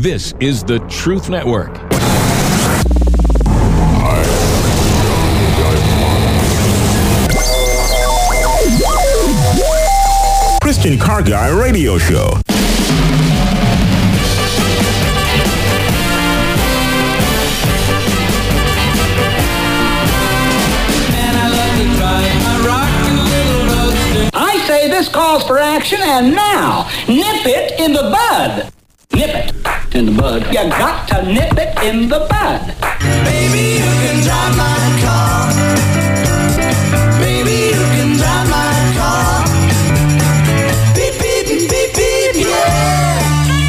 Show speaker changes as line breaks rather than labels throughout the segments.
This is the Truth Network.
Christian Car Guy Radio Show.
I say this calls for action, and now, nip it in the bud. Nip it in the bud. You got to nip it in the bud.
Baby, you can drive my car. Baby, you can drive my car. Beep, beep, beep, beep, yeah.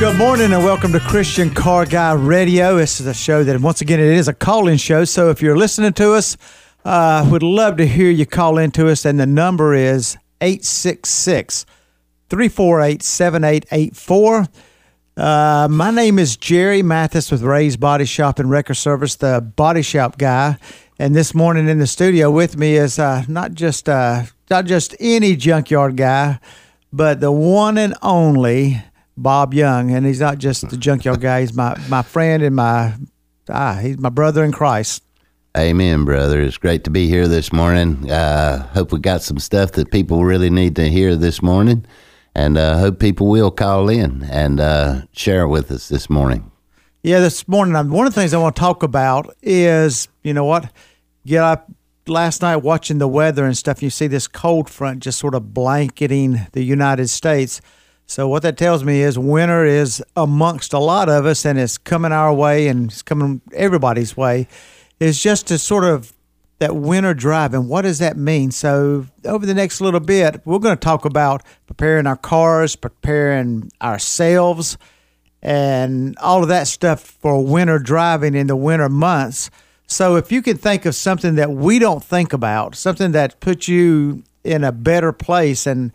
Good morning and welcome to Christian Car Guy Radio. This is a show that, once again, it is a call in show. So if you're listening to us, uh, would love to hear you call in to us. And the number is 866 348 7884. Uh, my name is Jerry Mathis with Ray's Body Shop and Wrecker Service, the body shop guy. And this morning in the studio with me is uh, not just uh, not just any junkyard guy, but the one and only Bob Young. And he's not just the junkyard guy; he's my my friend and my ah, he's my brother in Christ.
Amen, brother. It's great to be here this morning. Uh, hope we got some stuff that people really need to hear this morning, and uh, hope people will call in and uh, share it with us this morning.
Yeah, this morning, one of the things I want to talk about is, you know what, get up last night watching the weather and stuff. You see this cold front just sort of blanketing the United States. So what that tells me is winter is amongst a lot of us, and it's coming our way, and it's coming everybody's way. Is just to sort of that winter drive, and what does that mean? So over the next little bit, we're going to talk about preparing our cars, preparing ourselves and all of that stuff for winter driving in the winter months. So if you can think of something that we don't think about, something that puts you in a better place and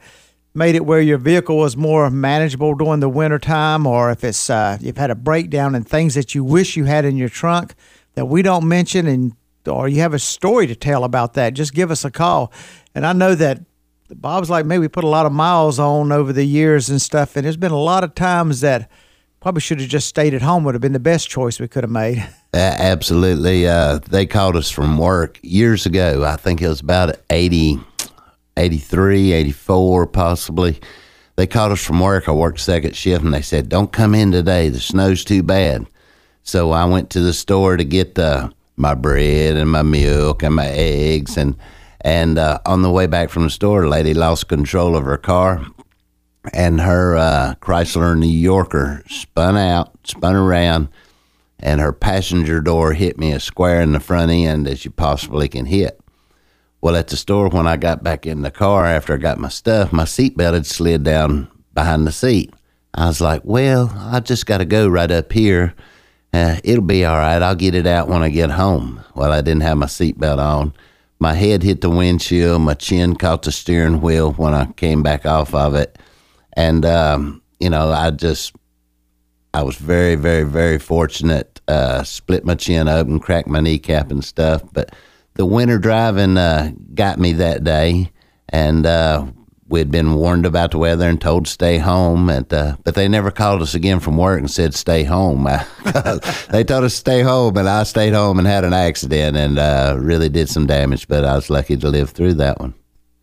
made it where your vehicle was more manageable during the winter time, or if it's uh, you've had a breakdown and things that you wish you had in your trunk that we don't mention, and or you have a story to tell about that, just give us a call. And I know that Bob's like me, we put a lot of miles on over the years and stuff, and there's been a lot of times that probably should have just stayed at home would have been the best choice we could have made.
Uh, absolutely. Uh, they called us from work years ago. I think it was about 80, 83, 84, possibly. They called us from work. I worked second shift, and they said, "Don't come in today. The snow's too bad." So I went to the store to get uh, my bread and my milk and my eggs, and and uh, on the way back from the store, the lady lost control of her car, and her uh, Chrysler New Yorker spun out, spun around, and her passenger door hit me as square in the front end as you possibly can hit. Well, at the store, when I got back in the car after I got my stuff, my seatbelt had slid down behind the seat. I was like, well, I just got to go right up here. Uh, it'll be all right. I'll get it out when I get home. Well, I didn't have my seatbelt on. My head hit the windshield. My chin caught the steering wheel when I came back off of it. And, um, you know, I just, I was very, very, very fortunate. Uh, split my chin open, cracked my kneecap and stuff. But the winter driving uh, got me that day. And uh, we'd been warned about the weather and told to stay home. And, uh, but they never called us again from work and said, stay home. they told us to stay home, and I stayed home and had an accident and uh, really did some damage. But I was lucky to live through that one.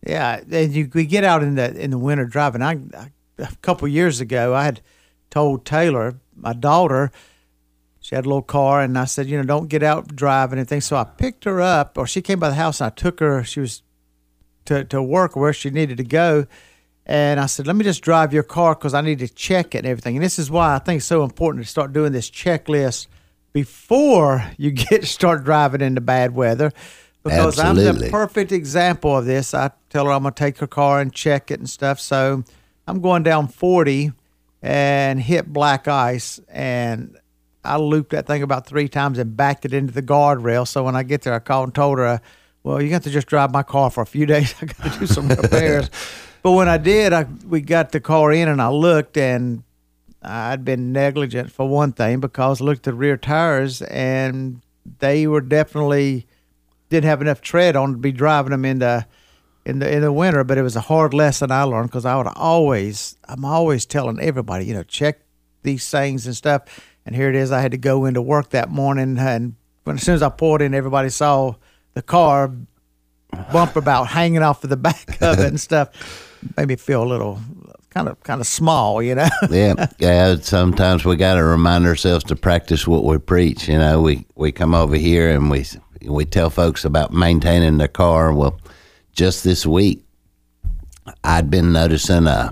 Yeah, and you we get out in the in the winter driving. I, I a couple years ago, I had told Taylor, my daughter, she had a little car, and I said, you know, don't get out driving and things. So I picked her up, or she came by the house, and I took her. She was to to work where she needed to go, and I said, let me just drive your car because I need to check it and everything. And this is why I think it's so important to start doing this checklist before you get start driving into bad weather. Because I'm the perfect example of this. I tell her I'm gonna take her car and check it and stuff. So I'm going down 40 and hit black ice, and I looped that thing about three times and backed it into the guardrail. So when I get there, I called and told her, "Well, you got to just drive my car for a few days. I got to do some repairs." but when I did, I we got the car in, and I looked, and I'd been negligent for one thing because I looked at the rear tires, and they were definitely didn't have enough tread on to be driving them in the in the in the winter. But it was a hard lesson I learned because I would always I'm always telling everybody, you know, check these things and stuff. And here it is. I had to go into work that morning, and when as soon as I pulled in, everybody saw the car bumper about hanging off of the back of it and stuff. Made me feel a little kind of kind of small, you know.
yeah, yeah. Sometimes we got to remind ourselves to practice what we preach. You know, we we come over here and we we tell folks about maintaining their car. Well, just this week, I'd been noticing uh,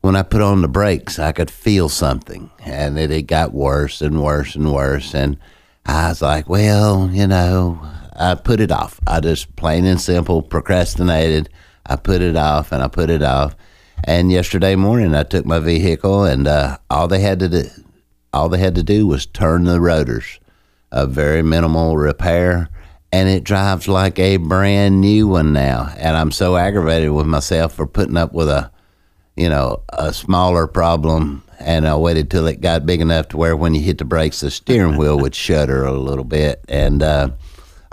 when I put on the brakes, I could feel something, and it, it got worse and worse and worse. And I was like, well, you know, I put it off. I just plain and simple procrastinated. I put it off and I put it off. And yesterday morning, I took my vehicle, and uh, all they had to do, all they had to do was turn the rotors, a very minimal repair, and it drives like a brand new one now. And I'm so aggravated with myself for putting up with a, you know, a smaller problem. And I waited till it got big enough to where when you hit the brakes, the steering wheel would shudder a little bit, and uh,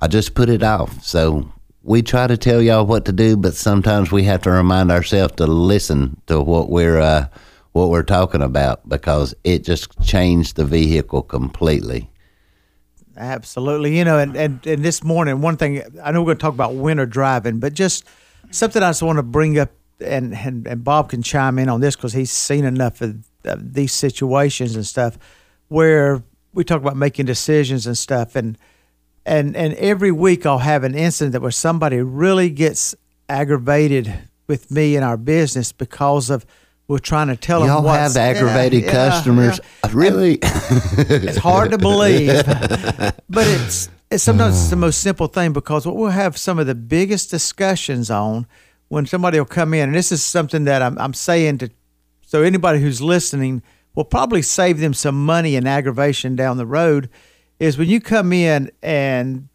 I just put it off. So we try to tell y'all what to do, but sometimes we have to remind ourselves to listen to what we're uh, what we're talking about because it just changed the vehicle completely.
Absolutely. You know, and, and, and this morning, one thing I know we're going to talk about winter driving, but just something I just want to bring up, and, and, and Bob can chime in on this because he's seen enough of, of these situations and stuff where we talk about making decisions and stuff. And, and, and every week I'll have an incident that where somebody really gets aggravated with me in our business because of we're trying to tell them
Y'all have aggravated
Yeah, yeah,
customers,
yeah.
really?
It's hard to believe, but it's it's sometimes it's the most simple thing because what we'll have some of the biggest discussions on when somebody will come in, and this is something that I'm I'm saying to so anybody who's listening will probably save them some money and aggravation down the road. Is when you come in and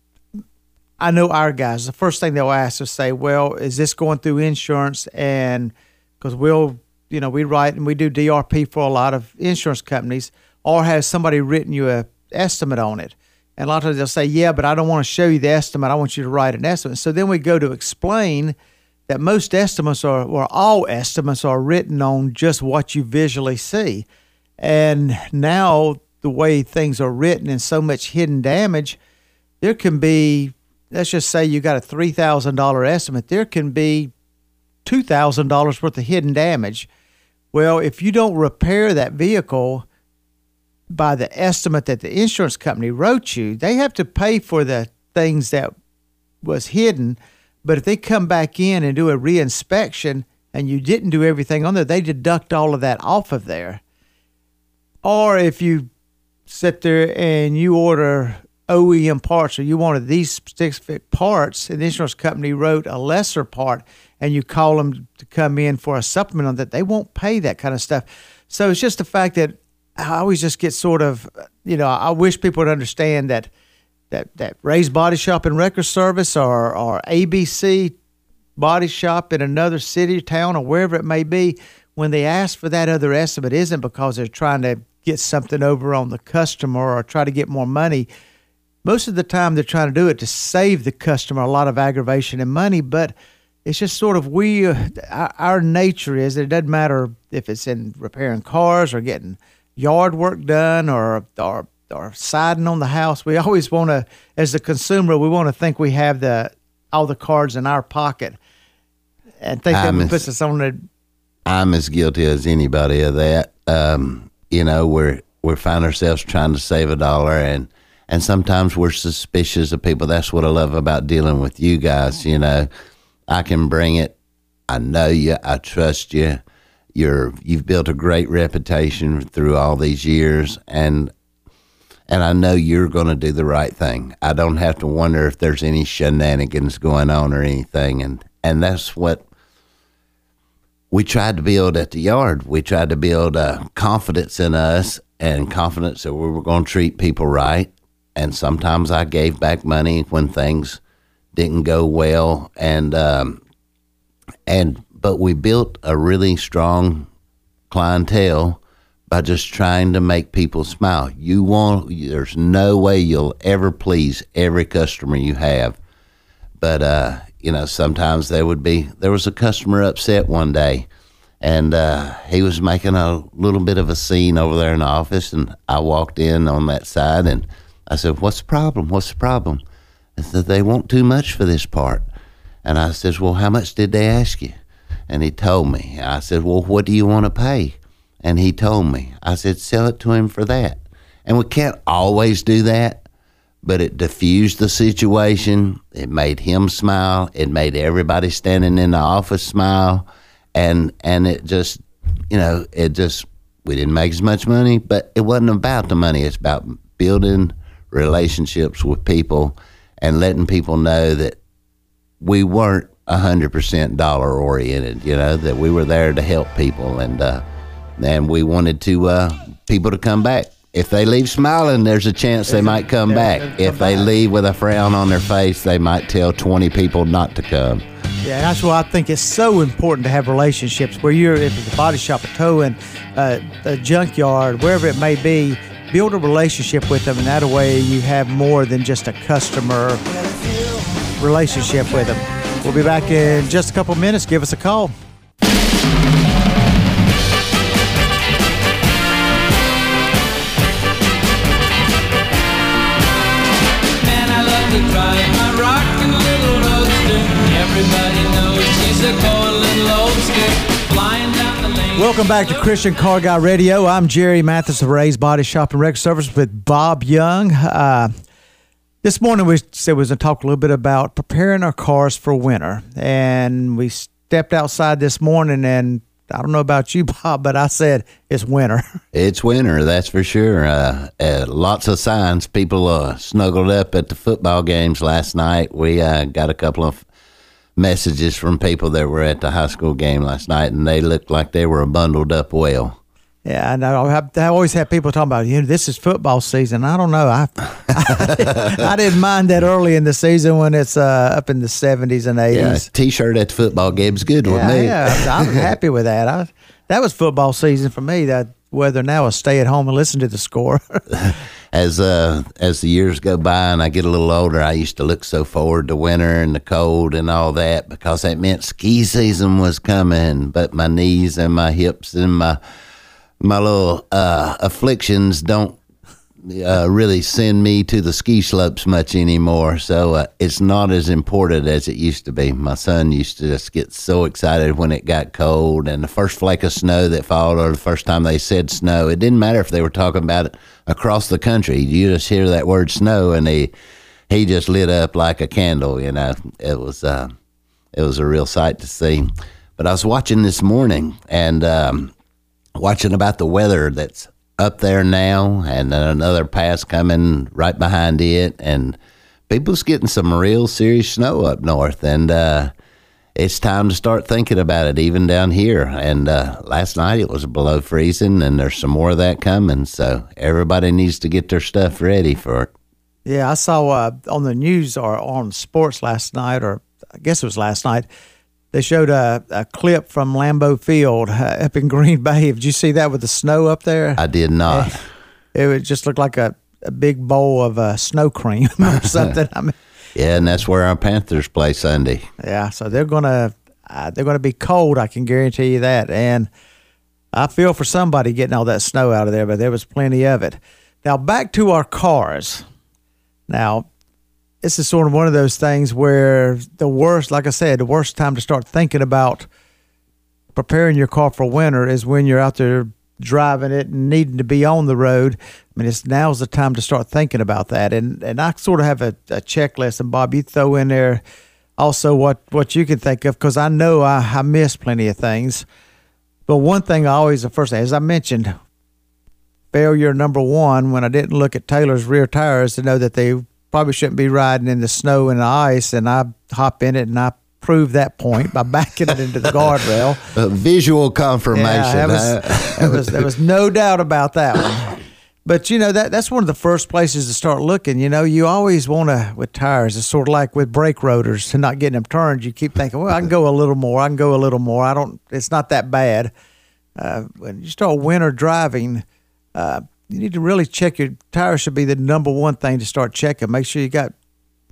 I know our guys, the first thing they'll ask is say, well, is this going through insurance? And because we'll, you know, we write and we do DRP for a lot of insurance companies, or has somebody written you a estimate on it? And a lot of times they'll say, yeah, but I don't want to show you the estimate. I want you to write an estimate. So then we go to explain that most estimates are, or all estimates are written on just what you visually see. And now the way things are written and so much hidden damage, there can be, let's just say you got a $3,000 estimate, there can be $2,000 worth of hidden damage. Well, if you don't repair that vehicle by the estimate that the insurance company wrote you, they have to pay for the things that was hidden. But if they come back in and do a reinspection and you didn't do everything on there, they deduct all of that off of there. Or if you sit there and you order OEM parts or you wanted these specific parts and the insurance company wrote a lesser part and you call them to come in for a supplement on that, they won't pay that kind of stuff. So it's just the fact that I always just get sort of, you know, I wish people would understand that that that Ray's Body Shop and Wrecker Service or or ABC Body Shop in another city, town, or wherever it may be, when they ask for that other estimate, isn't because they're trying to get something over on the customer or try to get more money. Most of the time, they're trying to do it to save the customer a lot of aggravation and money, but it's just sort of we uh, our, nature is that it doesn't matter if it's in repairing cars or getting yard work done or or or siding on the house. We always want to, as the consumer, we want to think we have the all the cards in our pocket and think that
I'm as-
puts us on the
I'm as guilty as anybody of that. Um, you know, we're we find ourselves trying to save a dollar, and and sometimes we're suspicious of people. That's what I love about dealing with you guys. You know, I can bring it. I know you. I trust you. You're you've built a great reputation through all these years, and and I know you're going to do the right thing. I don't have to wonder if there's any shenanigans going on or anything, and and that's what we tried to build at the yard. We tried to build uh, confidence in us and confidence that we were going to treat people right. And sometimes I gave back money when things didn't go well, and um, and but we built a really strong clientele by just trying to make people smile. You want there's no way you'll ever please every customer you have but uh, you know, sometimes there would be there was a customer upset one day, and uh, he was making a little bit of a scene over there in the office. And I walked in on that side, and I said, "What's the problem? What's the problem?" I said, "They want too much for this part." And I says, "Well, how much did they ask you?" And he told me. I said, "Well, what do you want to pay?" And he told me. I said, "Sell it to him for that." And we can't always do that, but it diffused the situation. It made him smile. It made everybody standing in the office smile, and and it just, you know, it just we didn't make as much money, but it wasn't about the money. It's about building relationships with people and letting people know that we weren't hundred percent dollar oriented. You know that we were there to help people, and uh, and we wanted to uh, people to come back. If they leave smiling, there's a chance they might come back. If they leave with a frown on their face, they might tell twenty people not to come.
Yeah, that's why I think it's so important to have relationships where you're, if it's a body shop, a towing, uh, a junkyard, wherever it may be, build a relationship with them, and that way you have more than just a customer relationship with them. We'll be back in just a couple minutes. Give us a call. Welcome back to Christian Car Guy Radio. I'm Jerry Mathis of Ray's Body Shop and Rec Service with Bob Young. Uh, this morning we said we was going to talk a little bit about preparing our cars for winter, and we stepped outside this morning, and I don't know about you, Bob, but I said it's winter.
It's winter, that's for sure. Uh, uh, lots of signs. People uh, snuggled up at the football games last night. We uh, got a couple of messages from people that were at the high school game last night, and they looked like they were bundled up well.
Yeah, and I, I always have people talking about, you know, this is football season. I don't know. I I, didn't mind that early in the season when it's uh, up in the 70s and 80s.
Yeah, t-shirt at the football game's good with me.
yeah, I'm happy with that. I, that was football season for me. That whether now I stay at home and listen to the score.
As uh, as the years go by and I get a little older, I used to look so forward to winter and the cold and all that because that meant ski season was coming. But my knees and my hips and my my little uh, afflictions don't uh, really send me to the ski slopes much anymore. So uh, it's not as important as it used to be. My son used to just get so excited when it got cold and the first flake of snow that followed, or the first time they said snow. It didn't matter if they were talking about it across the country. You just hear that word snow, and he he just lit up like a candle. You know, it was uh, it was a real sight to see. But I was watching this morning and. Um, watching about the weather that's up there now and then another pass coming right behind it and people's getting some real serious snow up north and uh, it's time to start thinking about it even down here and uh, last night it was below freezing and there's some more of that coming so everybody needs to get their stuff ready for it
yeah, I saw uh, on the news or on sports last night, or I guess it was last night. They showed a, a clip from Lambeau Field uh, up in Green Bay. Did you see that with the snow up there?
i did not
it would just look like a, a big bowl of uh, snow cream or something. I mean,
yeah and that's where our panthers play sunday
yeah. So they're gonna uh, they're gonna be cold. I can guarantee you that. And I feel for somebody getting all that snow out of there, but there was plenty of it. Now back to our cars. Now this is sort of one of those things where the worst, like I said, the worst time to start thinking about preparing your car for winter is when you're out there driving it and needing to be on the road. I mean, it's now's the time to start thinking about that. And and I sort of have a, a checklist. And Bob, you throw in there also what what you can think of because I know I, I miss plenty of things. But one thing I always the first thing, as I mentioned, failure number one when I didn't look at Taylor's rear tires to know that they probably shouldn't be riding in the snow and the ice, and I hop in it and I prove that point by backing it into the guardrail.
Uh, visual confirmation
Yeah, that was, that was there was no doubt about that one. But you know that that's one of the first places to start looking. You know, you always want to with tires. It's sort of like with brake rotors and not getting them turned. You keep thinking, well, I can go a little more. I can go a little more. I don't. It's not that bad. Uh, when you start winter driving, uh, you need to really check your tires. Should be the number one thing to start checking. Make sure you got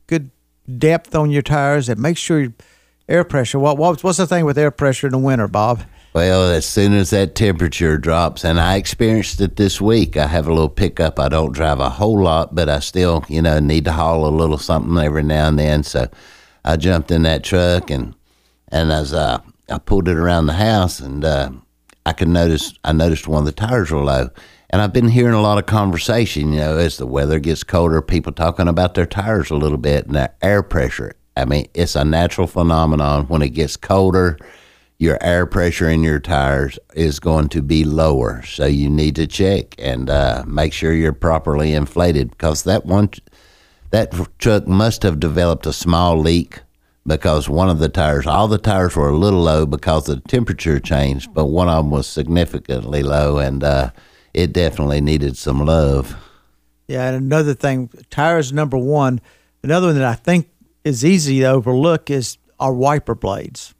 good depth on your tires and make sure your air pressure. What, what what's the thing with air pressure in the winter, Bob?
Well, as soon as that temperature drops, and I experienced it this week, I have a little pickup. I don't drive a whole lot, but I still, you know, need to haul a little something every now and then. So I jumped in that truck and and as uh, I pulled it around the house, and uh, I could notice I noticed one of the tires were low. And I've been hearing a lot of conversation, you know, as the weather gets colder, people talking about their tires a little bit and their air pressure. I mean, it's a natural phenomenon. When it gets colder, your air pressure in your tires is going to be lower. So you need to check and uh, make sure you're properly inflated because that one, that truck must have developed a small leak because one of the tires, all the tires were a little low because the temperature changed, but one of them was significantly low and uh, it definitely needed some love.
Yeah, and another thing, tires number one. Another one that I think is easy to overlook is our wiper blades.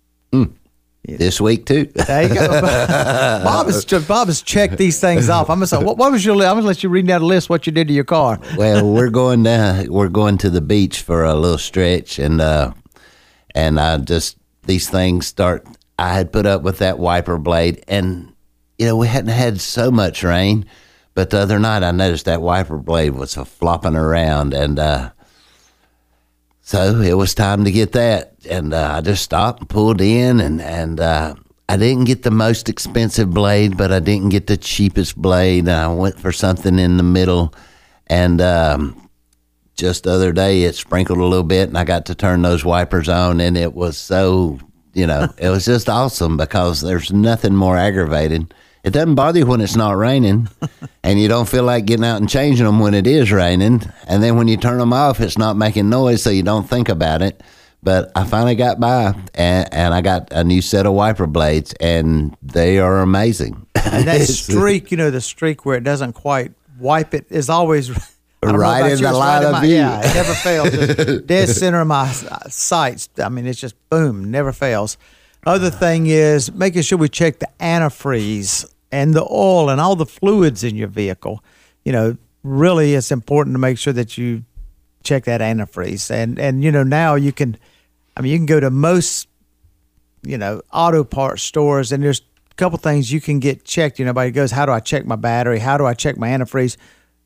This week too.
There you go. Bob has Bob has checked these things off. I'm gonna say, what, what was your? I'm gonna let you read down the list. What you did to your car?
well, we're going down. We're going to the beach for a little stretch, and uh, and I just these things start. I had put up with that wiper blade, and you know we hadn't had so much rain, but the other night I noticed that wiper blade was flopping around, and uh, so it was time to get that, and uh, I just stopped and pulled in, and and uh, I didn't get the most expensive blade, but I didn't get the cheapest blade. I went for something in the middle, and um, just the other day it sprinkled a little bit, and I got to turn those wipers on, and it was so you know it was just awesome because there's nothing more aggravating. It doesn't bother you when it's not raining, and you don't feel like getting out and changing them when it is raining. And then when you turn them off, it's not making noise, so you don't think about it. But I finally got by, and, and I got a new set of wiper blades, and they are amazing.
And that streak, you know, the streak where it doesn't quite wipe it is always. I don't know
Right in the line
in
of
my-
view.
Yeah, it never fails. Dead center of my sights. I mean, it's just boom, never fails. Other thing is making sure we check the antifreeze and the oil and all the fluids in your vehicle. You know, really, it's important to make sure that you check that antifreeze. And and you know now you can, I mean, you can go to most you know, auto parts stores, and there's a couple things you can get checked. You know, nobody goes, How do I check my battery? How do I check my antifreeze?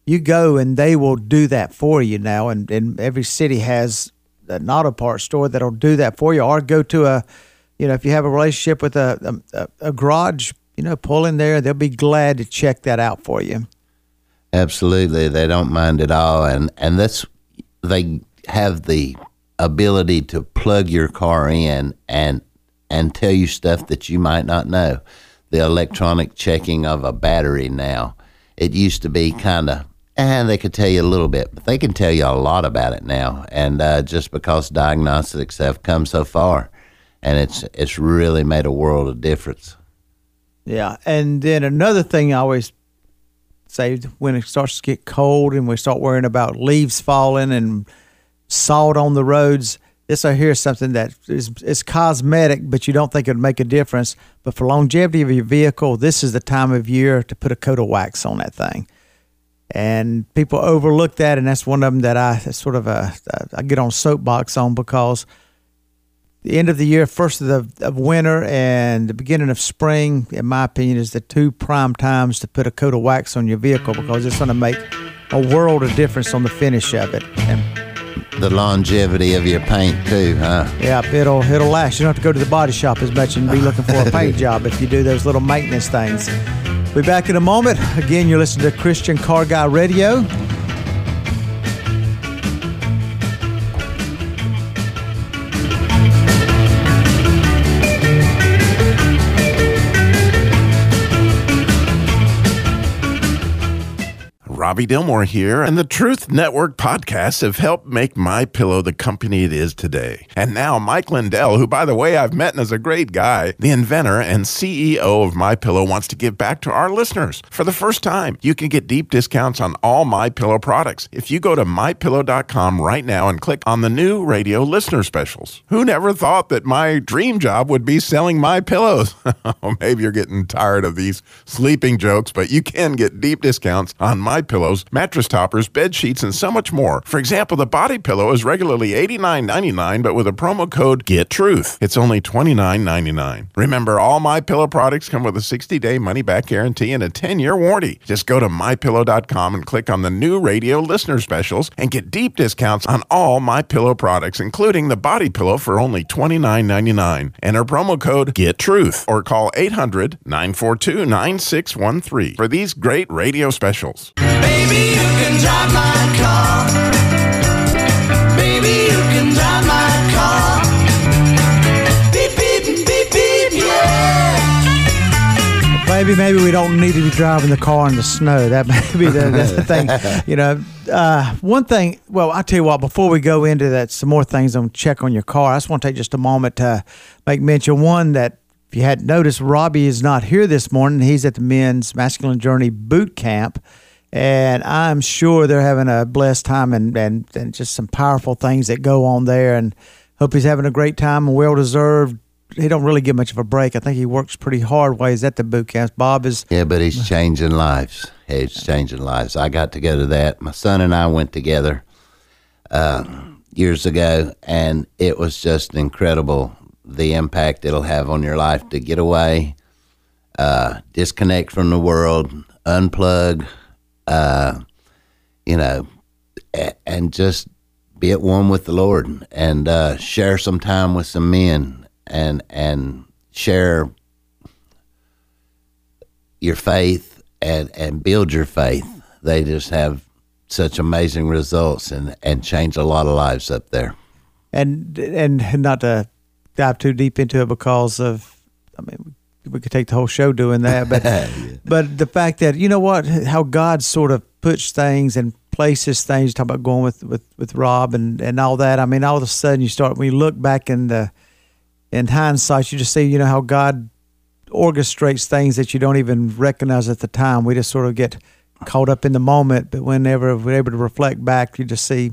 You go and they will do that for you now. And, and every city has an auto parts store that'll do that for you. Or go to a, you know, if you have a relationship with a, a, a garage, you know, pull in there. They'll be glad to check that out for you.
Absolutely, they don't mind at all, and and that's they have the ability to plug your car in and and tell you stuff that you might not know. The electronic checking of a battery now. It used to be kind of, and they could tell you a little bit, but they can tell you a lot about it now. And uh, just because diagnostics have come so far, and it's it's really made a world of difference.
Yeah, and then another thing I always say when it starts to get cold and we start worrying about leaves falling and salt on the roads. This I hear is something that is cosmetic, but you don't think it'd make a difference. But for longevity of your vehicle, this is the time of year to put a coat of wax on that thing. And people overlook that, and that's one of them that I sort of a I get on soapbox on because the end of the year, first of the of winter, and the beginning of spring, in my opinion, is the two prime times to put a coat of wax on your vehicle because it's going to make a world of difference on the finish of it. And
The longevity of your paint too, huh?
yeah, it'll it'll last. You don't have to go to the body shop as much and be looking for a paint job if you do those little maintenance things. We'll be back in a moment. Again, you're listening to Christian Car Guy Radio.
Robby Dilmore here, and the Truth Network podcasts have helped make My Pillow the company it is today. And now Mike Lindell, who by the way I've met and is a great guy, the inventor and CEO of My Pillow, wants to give back to our listeners. For the first time, you can get deep discounts on all My Pillow products if you go to mypillow.com right now and click on the new radio listener specials. Who never thought that my dream job would be selling my pillows? Oh, maybe you're getting tired of these sleeping jokes, but you can get deep discounts on My pillows, mattress toppers, bed sheets, and so much more. For example, the body pillow is regularly $89.99, but with a promo code GETTRUTH, it's only $29.99. Remember, all My Pillow products come with a 60-day money-back guarantee and a 10-year warranty. Just go to mypillow.com and click on the new radio listener specials and get deep discounts on all My Pillow products, including the body pillow for only $29.99. Enter promo code GETTRUTH or call 800-942-9613 for these great radio specials.
Baby, you can drive my car. Baby, you can drive my car. Beep, beep, beep, beep, yeah.
Maybe, maybe we don't need to be driving the car in the snow. That may be the, the thing. You know, uh, one thing. Well, I tell you what. Before we go into that, some more things on check on your car. I just want to take just a moment to make mention. One that if you hadn't noticed, Robby is not here this morning. He's at the Men's Masculine Journey Boot Camp, and I'm sure they're having a blessed time and and, and just some powerful things that go on there. And hope he's having a great time and well deserved. He don't really get much of a break. I think he works pretty hard while he's at the boot camps. Bob is
Yeah, but he's changing lives. He's changing lives. I got to go to that. My son and I went together uh, years ago, and it was just incredible the impact it'll have on your life to get away, uh, disconnect from the world, unplug, uh, you know, and just be at one with the Lord and uh, share some time with some men and and share your faith and and build your faith. They just have such amazing results and and change a lot of lives up there.
and and not to dive too deep into it because of I mean we could take the whole show doing that, but but the fact that you know what how God sort of puts things and places things. Talk about going with with with Rob and and all that. I mean, all of a sudden you start when you look back in the in hindsight, you just see you know how God orchestrates things that you don't even recognize at the time. We just sort of get caught up in the moment, but whenever we're able to reflect back, you just see,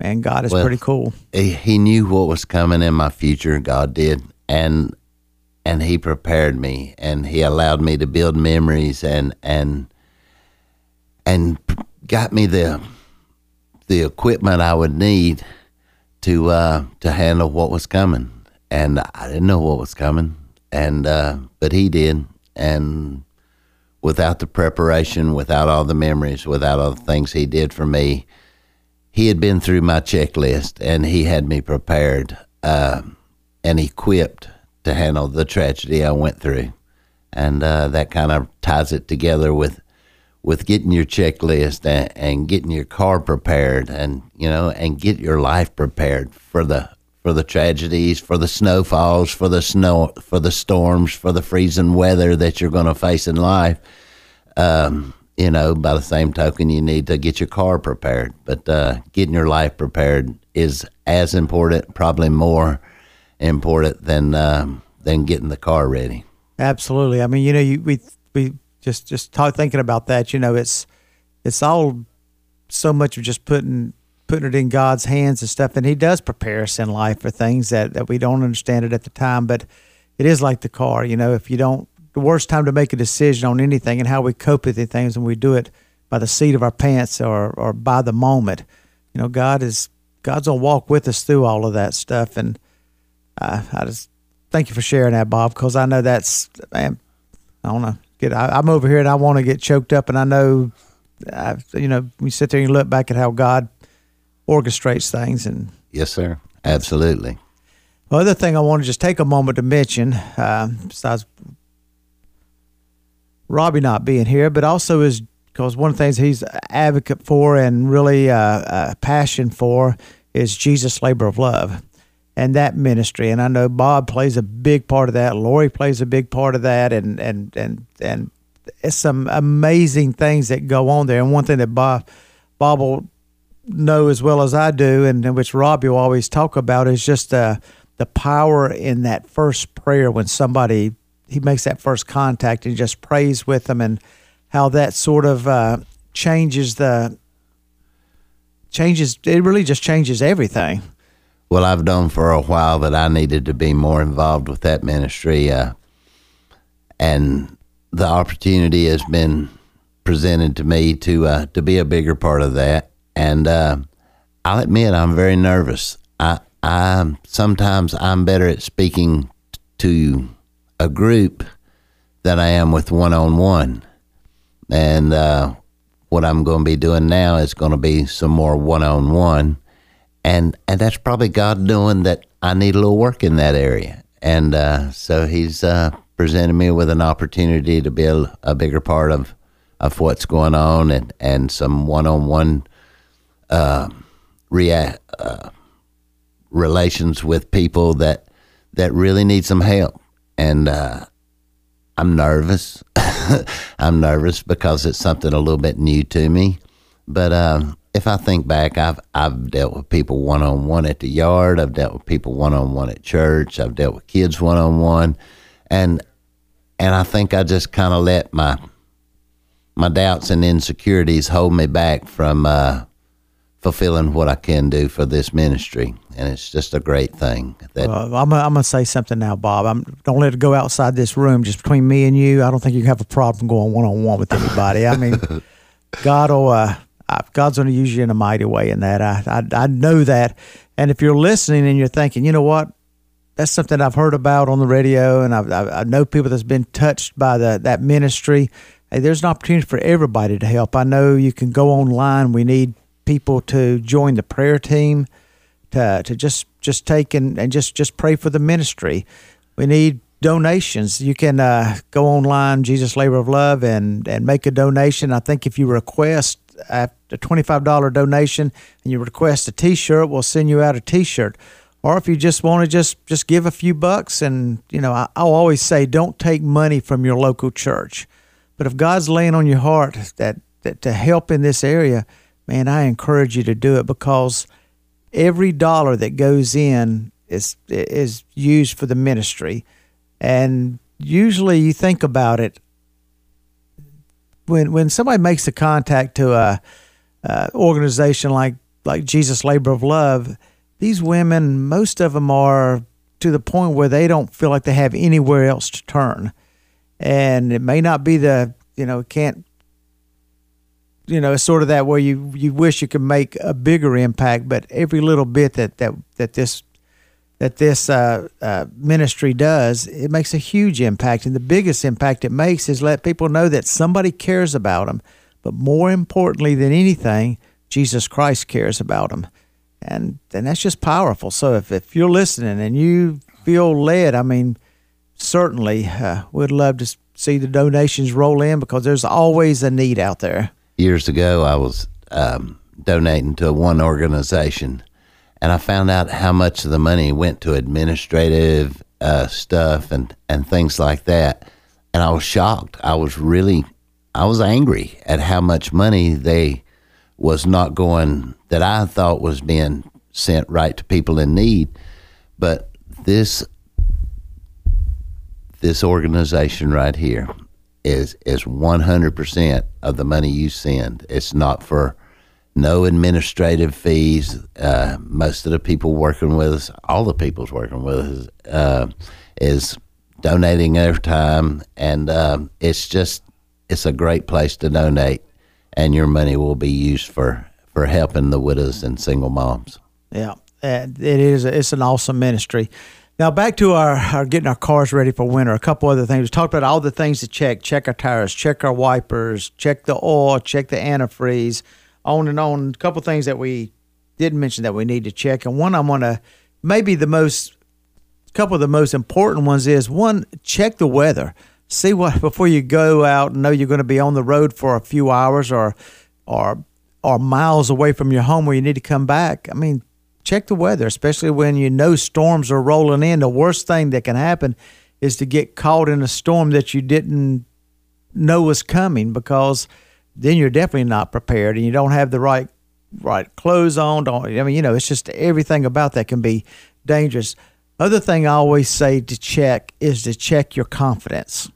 man, God is
Well,
pretty cool.
he, he knew what was coming in my future god did and and he prepared me and he allowed me to build memories and and and got me the the equipment i would need to uh to handle what was coming. And i didn't know what was coming and uh but he did. And without the preparation without all the memories without all the things he did for me he had been through my checklist and he had me prepared uh, and equipped to handle the tragedy I went through. And uh, that kind of ties it together with with getting your checklist and, and getting your car prepared and you know and get your life prepared for the for the tragedies, for the snowfalls, for the snow, for the storms, for the freezing weather that you're going to face in life um, you know, by the same token, you need to get your car prepared. But uh, getting your life prepared is as important, probably more important than um, than getting the car ready.
Absolutely. I mean, you know, you, we we just just talk, thinking about that. You know, it's it's all so much of just putting putting it in God's hands and stuff, and He does prepare us in life for things that that we don't understand it at the time. But it is like the car. You know, if you don't, the worst time to make a decision on anything and how we cope with the things, and we do it by the seat of our pants or or by the moment. You know, God is God's gonna walk with us through all of that stuff, and uh, I just thank you for sharing that, Bob, because I know that's man. I don't know. Get I, I'm over here and I want to get choked up, and I know, I, you know, we sit there and look back at how God orchestrates things. And
Yes, sir. Absolutely.
the other thing I want to just take a moment to mention, um, besides Robby not being here, but also is because one of the things he's advocate for and really uh, a passion for is Jesus' labor of love and that ministry. And I know Bob plays a big part of that. Lori plays a big part of that, and and and and it's some amazing things that go on there. And one thing that Bob Bob will know as well as I do, and, and which Robby will always talk about, is just uh, the power in that first prayer when somebody he makes that first contact and just prays with them, and how that sort of uh, changes the changes. It really just changes everything.
Well, I've known for a while that I needed to be more involved with that ministry, uh, and the opportunity has been presented to me to uh, to be a bigger part of that. And uh, I'll admit I'm very nervous. I I sometimes I'm better at speaking to a group than I am with one on one. And uh, what I'm going to be doing now is going to be some more one on one, and and that's probably God knowing that. I need a little work in that area, and uh, so He's uh, presented me with an opportunity to be a, a bigger part of of what's going on, and and some one on one relations with people that that really need some help, and uh, I'm nervous. I'm nervous because it's something a little bit new to me. But um, if I think back, I've I've dealt with people one on one at the yard. I've dealt with people one on one at church. I've dealt with kids one on one, and and I think I just kind of let my my doubts and insecurities hold me back from uh, fulfilling what I can do for this ministry, and it's just a great thing. That
Uh, I'm gonna, say something now, Bob. I'm, don't let it go outside this room. Just between me and you, I don't think you have a problem going one on one with anybody. I mean, God will, uh, uh, God's going to use you in a mighty way in that. I, I I know that. And if you're listening and you're thinking, you know what, that's something I've heard about on the radio, and I, I know people that's been touched by the that ministry. Hey, there's an opportunity for everybody to help. I know you can go online. We need people to join the prayer team to to just just take and, and just just pray for the ministry. We need donations. You can uh, go online, Jesus Labor of Love, and and make a donation. I think if you request a twenty five dollar donation and you request a T shirt, we'll send you out a T shirt. Or if you just want to just just give a few bucks, and you know, I, I'll always say, don't take money from your local church. But if God's laying on your heart that, that to help in this area, man, I encourage you to do it because every dollar that goes in is is used for the ministry. And usually you think about it when when somebody makes a contact to a, a organization like like Jesus Labor of Love, these women, most of them are to the point where they don't feel like they have anywhere else to turn. And it may not be the you know can't you know it's sort of that where you you wish you could make a bigger impact but every little bit that that that this that this uh, uh, ministry does it makes a huge impact. And the biggest impact it makes is let people know that somebody cares about them but more importantly than anything jesus christ cares about them and and that's just powerful. So if, if you're listening and you feel led i mean certainly uh, we'd love to see the donations roll in because there's always a need out there.
years ago, I was um, donating to one organization, and I found out how much of the money went to administrative uh, stuff and, and things like that. And I was shocked. I was really, I was angry at how much money they was not going that I thought was being sent right to people in need. But this this organization right here is is 100% of the money you send. It's not for no administrative fees. Uh, most of the people working with us, all the people's working with us, uh, is donating their time, and um, it's just it's a great place to donate, and your money will be used for for helping the widows and single moms.
Yeah, it is. It's an awesome ministry. Now back to our, our getting our cars ready for winter. A couple other things. We talked about all the things to check: check our tires, check our wipers, check the oil, check the antifreeze, on and on. A couple things that we didn't mention that we need to check, and one I'm gonna maybe the most couple of the most important ones is one check the weather. See what before you go out and know you're going to be on the road for a few hours or or or miles away from your home where you need to come back. I mean check the weather especially when you know storms are rolling in. The worst thing that can happen is to get caught in a storm that you didn't know was coming because then you're definitely not prepared and you don't have the right right clothes on. Don't i mean you know it's just everything about that can be dangerous. Other thing i always say to check is to check your confidence.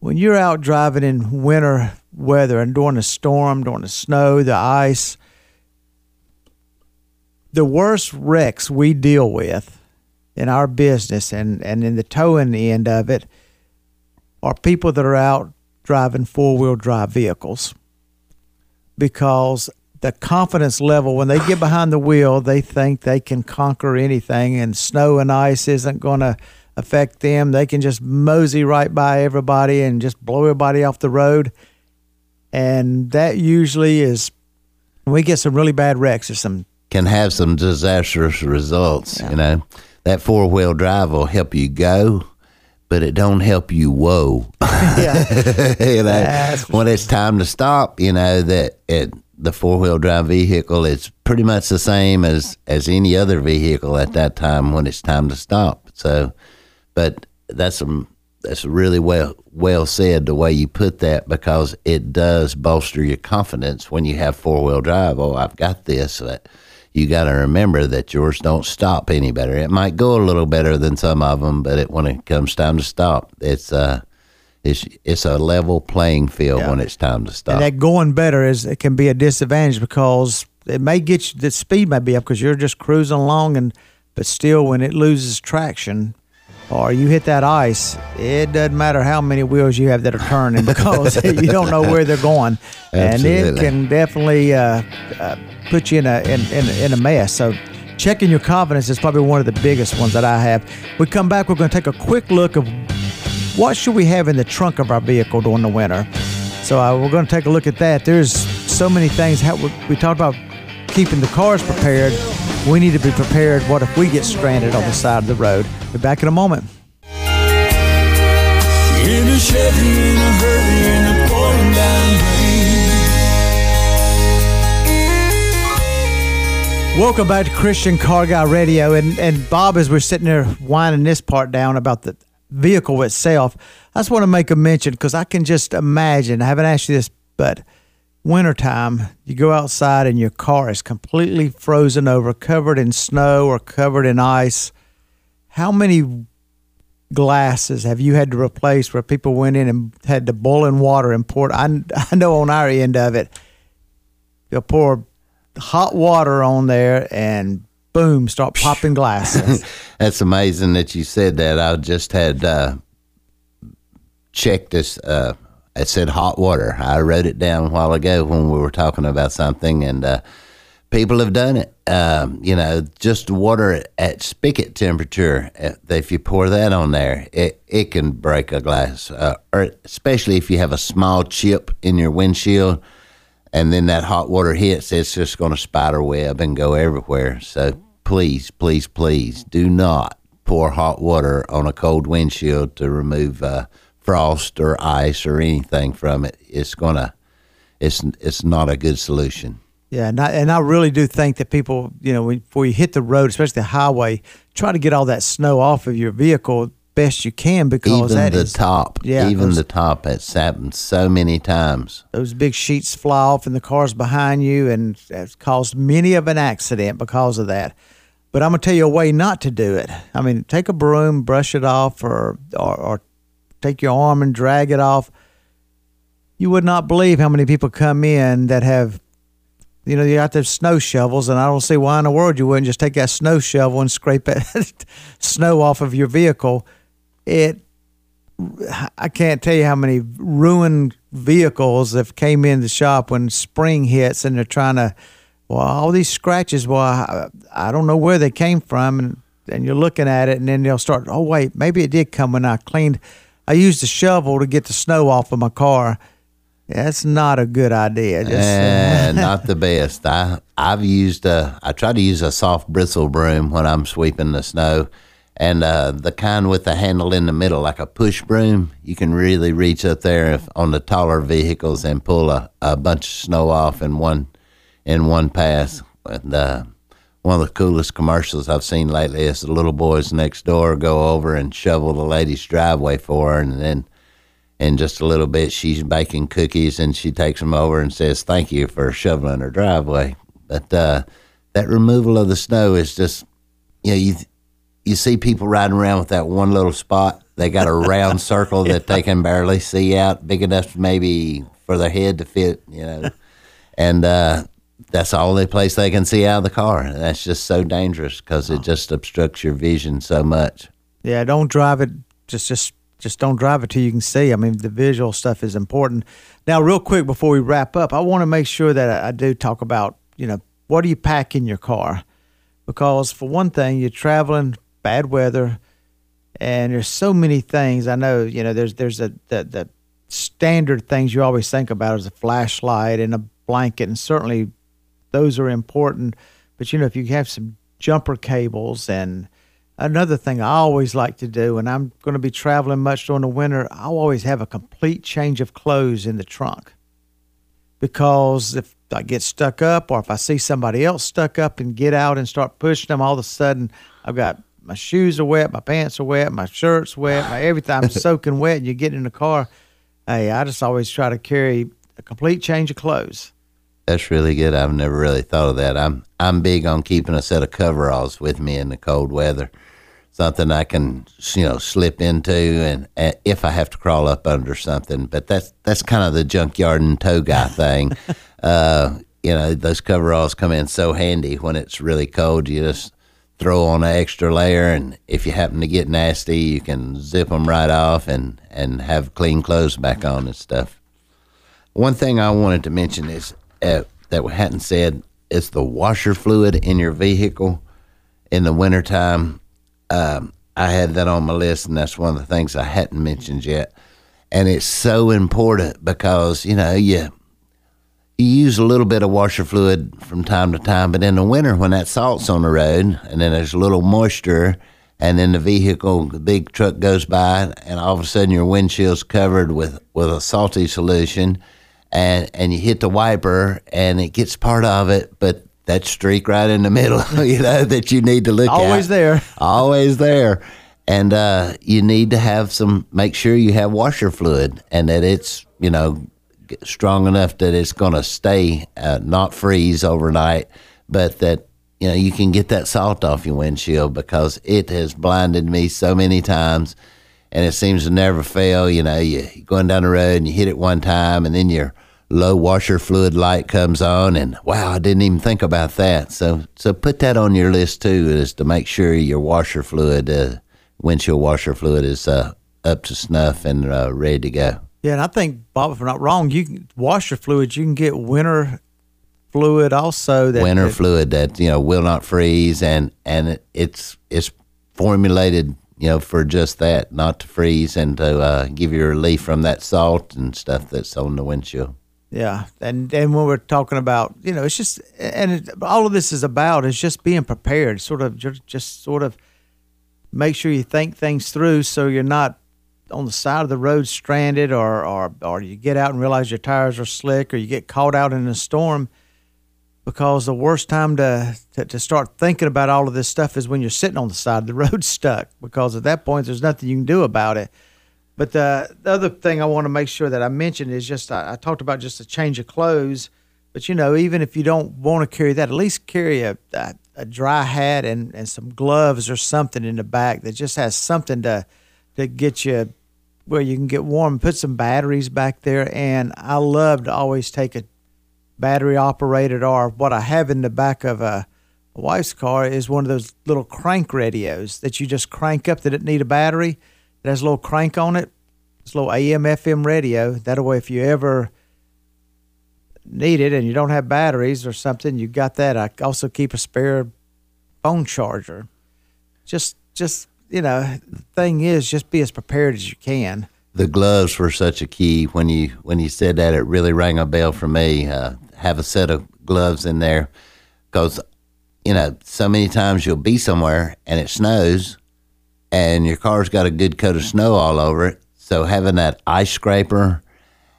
When you're out driving in winter weather and during a storm during the snow the ice the worst wrecks we deal with in our business and, and in the towing end of it are people that are out driving four wheel drive vehicles because the confidence level when they get behind the wheel, they think they can conquer anything, and snow and ice isn't going to affect them. They can just mosey right by everybody and just blow everybody off the road. And that usually is we get some really bad wrecks or some
Can have some disastrous results. You know, that four wheel drive will help you go, but it don't help you whoa.
yeah.
you know,
That's
when it's time to stop, you know that it the four wheel drive vehicle is pretty much the same as as any other vehicle at that time when it's time to stop. So, but that's a that's really well well said the way you put that because it does bolster your confidence when you have four wheel drive. Oh, I've got this. But you got to remember that yours don't stop any better. It might go a little better than some of them, but it, when it comes time to stop, it's uh it's it's a level playing field
Yeah.
when it's time to stop.
And that going better is it can be a disadvantage because it may get you the speed may be up because you're just cruising along and but still when it loses traction or you hit that ice, it doesn't matter how many wheels you have that are turning because you don't know where they're going, and it can definitely uh, uh, put you in a in, in, in a mess. So. Checking your confidence is probably one of the biggest ones that I have. We come back, we're going to take a quick look of what should we have in the trunk of our vehicle during the winter? So uh, we're going to take a look at that. There's so many things. How we, we talked about keeping the cars prepared. We need to be prepared. What if we get stranded on the side of the road? Be back in a moment.
In a Chevy, in a hurry, in a pouring down rain.
Welcome back to Christian Car Guy Radio. And, and Bob, as we're sitting there winding this part down about the vehicle itself, I just want to make a mention because I can just imagine, I haven't asked you this, but wintertime, you go outside and your car is completely frozen over, covered in snow or covered in ice. How many glasses have you had to replace where people went in and had to boil in water and pour? I, I know on our end of it, you'll pour hot water on there and boom, start popping glasses.
That's amazing that you said that. I just had uh, checked this. Uh, it said hot water. I wrote it down a while ago when we were talking about something, and uh, people have done it. Um, you know, just water at, spigot temperature. uh, If you pour that on there, it it can break a glass, uh, or especially if you have a small chip in your windshield and then that hot water hits, it's just going to spider web and go everywhere. So please, please, please do not pour hot water on a cold windshield to remove uh, frost or ice or anything from it. It's gonna, it's it's not a good solution.
yeah, and I, and I really do think that people, you know, before you hit the road, especially the highway, try to get all that snow off of your vehicle best you can because
Even
that
the
is-
top,
yeah,
even
those-
the top, it's happened so many times.
those big sheets fly off in the cars behind you and it's caused many of an accident because of that. But I'm gonna tell you a way not to do it. I mean, take a broom, brush it off, or or, or take your arm and drag it off. You would not believe how many people come in that have, you know, you got those snow shovels, and I don't see why in the world you wouldn't just take that snow shovel and scrape that snow off of your vehicle. It I can't tell you how many ruined vehicles have came in the shop when spring hits and they're trying to, well, all these scratches. Well, I, I don't know where they came from, and and you're looking at it, and then they'll start. Oh wait, maybe it did come when I cleaned. I used a shovel to get the snow off of my car. That's not a good idea. Just,
Eh, not the best. I I've used a I try to use a soft bristle broom when I'm sweeping the snow, and uh, the kind with the handle in the middle, like a push broom. You can really reach up there if, on the taller vehicles and pull a, a bunch of snow off in one in one pass. And uh, one of the coolest commercials I've seen lately is the little boys next door go over and shovel the lady's driveway for her, and then in just a little bit she's baking cookies and she takes them over and says thank you for shoveling her driveway. But uh, that removal of the snow is just you know you you see people riding around with that one little spot. They got a round circle that they can barely see out big enough maybe for their head to fit you know. And uh, that's the only place they can see out of the car and that's just so dangerous because it just obstructs your vision so much
yeah, don't drive it. Just just just don't drive it till you can see. I mean, the visual stuff is important. Now, real quick before we wrap up, I want to make sure that I, I do talk about you know what do you pack in your car, because for one thing, you're traveling bad weather, and there's so many things. I know you know there's there's a the, the standard things you always think about is a flashlight and a blanket, and certainly those are important. But you know, if you have some jumper cables and another thing I always like to do, and I'm going to be traveling much during the winter, I'll always have a complete change of clothes in the trunk. Because if I get stuck up or if I see somebody else stuck up and get out and start pushing them, all of a sudden I've got my shoes are wet, my pants are wet, my shirt's wet, my everything I'm soaking wet, and you get in the car. Hey, I just always try to carry a complete change of clothes.
That's really good. I've never really thought of that. I'm I'm big on keeping a set of coveralls with me in the cold weather, something I can you know slip into, and, and if I have to crawl up under something. But that's that's kind of the junkyard and tow guy thing. uh, you know, those coveralls come in so handy when it's really cold. You just throw on an extra layer, and if you happen to get nasty, you can zip them right off and and have clean clothes back on and stuff. One thing I wanted to mention is uh, that we hadn't said is the washer fluid in your vehicle in the wintertime. Um, I had that on my list, and that's one of the things I hadn't mentioned yet. And it's so important because you know you you use a little bit of washer fluid from time to time, but in the winter when that salt's on the road and then there's a little moisture, and then the vehicle, the big truck goes by, and all of a sudden your windshield's covered with with a salty solution and and you hit the wiper and it gets part of it, but that streak right in the middle, you know, that you need to look at.
Always there.
Always there. And uh, you need to have some, make sure you have washer fluid and that it's, you know, strong enough that it's going to stay, uh, not freeze overnight, but that, you know, you can get that salt off your windshield because it has blinded me so many times and it seems to never fail. You know, you you're going down the road and you hit it one time, and then your low washer fluid light comes on, and wow, I didn't even think about that. So, so put that on your list too, is to make sure your washer fluid, uh, windshield washer fluid, is uh, up to snuff and uh, ready to go.
Yeah, and I think Bob, if I'm not wrong, you can washer fluids. You can get winter fluid also. That
Winter
that-
fluid that you know will not freeze, and and it, it's it's formulated. You know, for just that, not to freeze and to uh, give you relief from that salt and stuff that's on the windshield.
Yeah, and and when we're talking about, you know, it's just, and it, all of this is about is just being prepared. Sort of, just, just sort of make sure you think things through, so you're not on the side of the road stranded, or or or you get out and realize your tires are slick, or you get caught out in a storm. Because the worst time to, to to start thinking about all of this stuff is when you're sitting on the side of the road stuck. Because at that point, there's nothing you can do about it. But the, the other thing I want to make sure that I mention is just I, I talked about just a change of clothes. But you know, even if you don't want to carry that, at least carry a, a, a dry hat and, and some gloves or something in the back that just has something to to get you where you can get warm. Put some batteries back there, and I love to always take a battery operated or what I have in the back of a, a wife's car is one of those little crank radios that you just crank up that doesn't need a battery. It has a little crank on it. It's a little AM FM radio. That way, if you ever need it and you don't have batteries or something, you got that. I also keep a spare phone charger. Just, just you know, the thing is, just be as prepared as you can.
the gloves were such a key when you when you said that it really rang a bell for me uh, have a set of gloves in there because you know so many times you'll be somewhere and it snows and your car's got a good coat of snow all over it so having that ice scraper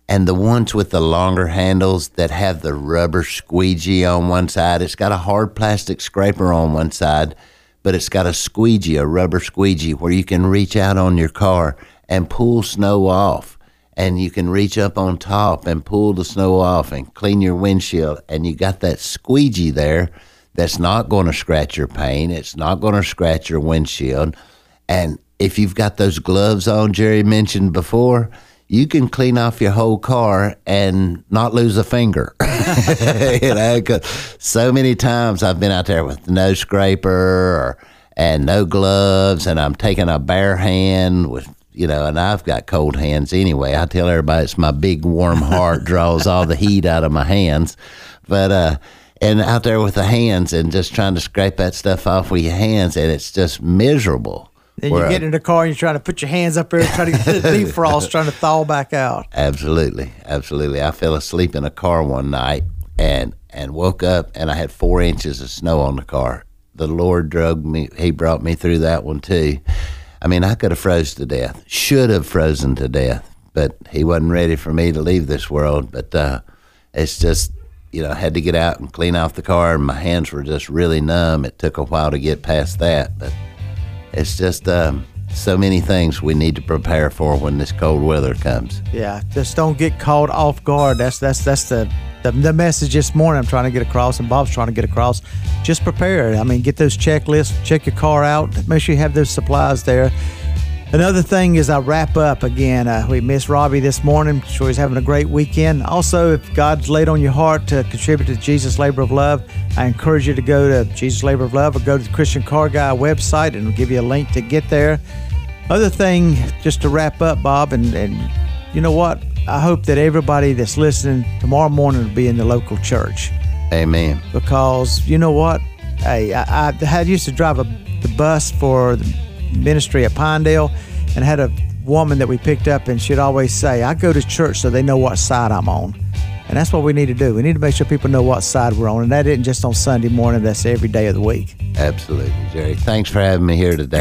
and the ones with the longer handles that have the rubber squeegee on one side it's got a hard plastic scraper on one side but it's got a squeegee, a rubber squeegee, where you can reach out on your car and pull snow off. And you can reach up on top and pull the snow off and clean your windshield. And you got that squeegee there that's not going to scratch your paint. It's not going to scratch your windshield. And if you've got those gloves on, Jerry mentioned before, you can clean off your whole car and not lose a finger. you know, 'cause so many times I've been out there with no scraper or, and no gloves, and I'm taking a bare hand with you know, and I've got cold hands anyway. I tell everybody it's my big warm heart draws all the heat out of my hands. But, uh, and out there with the hands and just trying to scrape that stuff off with your hands, and it's just miserable.
Then you get in the car and you're trying to put your hands up there, trying to get the defrost, trying to thaw back out.
Absolutely, absolutely. I fell asleep in a car one night and and woke up and I had four inches of snow on the car. The Lord drug me. He brought me through that one too. I mean, I could have froze to death. Should have frozen to death, but He wasn't ready for me to leave this world. But uh, it's just. You know, I had to get out and clean off the car, and my hands were just really numb. It took a while to get past that, but it's just um, so many things we need to prepare for when this cold weather comes.
Yeah, just don't get caught off guard. That's that's that's the, the the message this morning. I'm trying to get across, and Bob's trying to get across. Just prepare. I mean, get those checklists. Check your car out. Make sure you have those supplies there. Another thing is I wrap up again. Uh, we missed Robby this morning. Sure, he's having a great weekend. Also, if God's laid on your heart to contribute to Jesus Labor of Love, I encourage you to go to Jesus Labor of Love or go to the Christian Car Guy website, and it'll give you a link to get there. Other thing, just to wrap up, Bob, and, and you know what? I hope that everybody that's listening tomorrow morning will be in the local church
Amen.
because you know what? Hey, I, I had used to drive a, the bus for the ministry at Pinedale and had a woman that we picked up, and she'd always say, I go to church so they know what side I'm on. And that's what we need to do. We need to make sure people know what side we're on. And that isn't just on Sunday morning, that's every day of the week.
Absolutely, Jerry. Thanks for having me here today.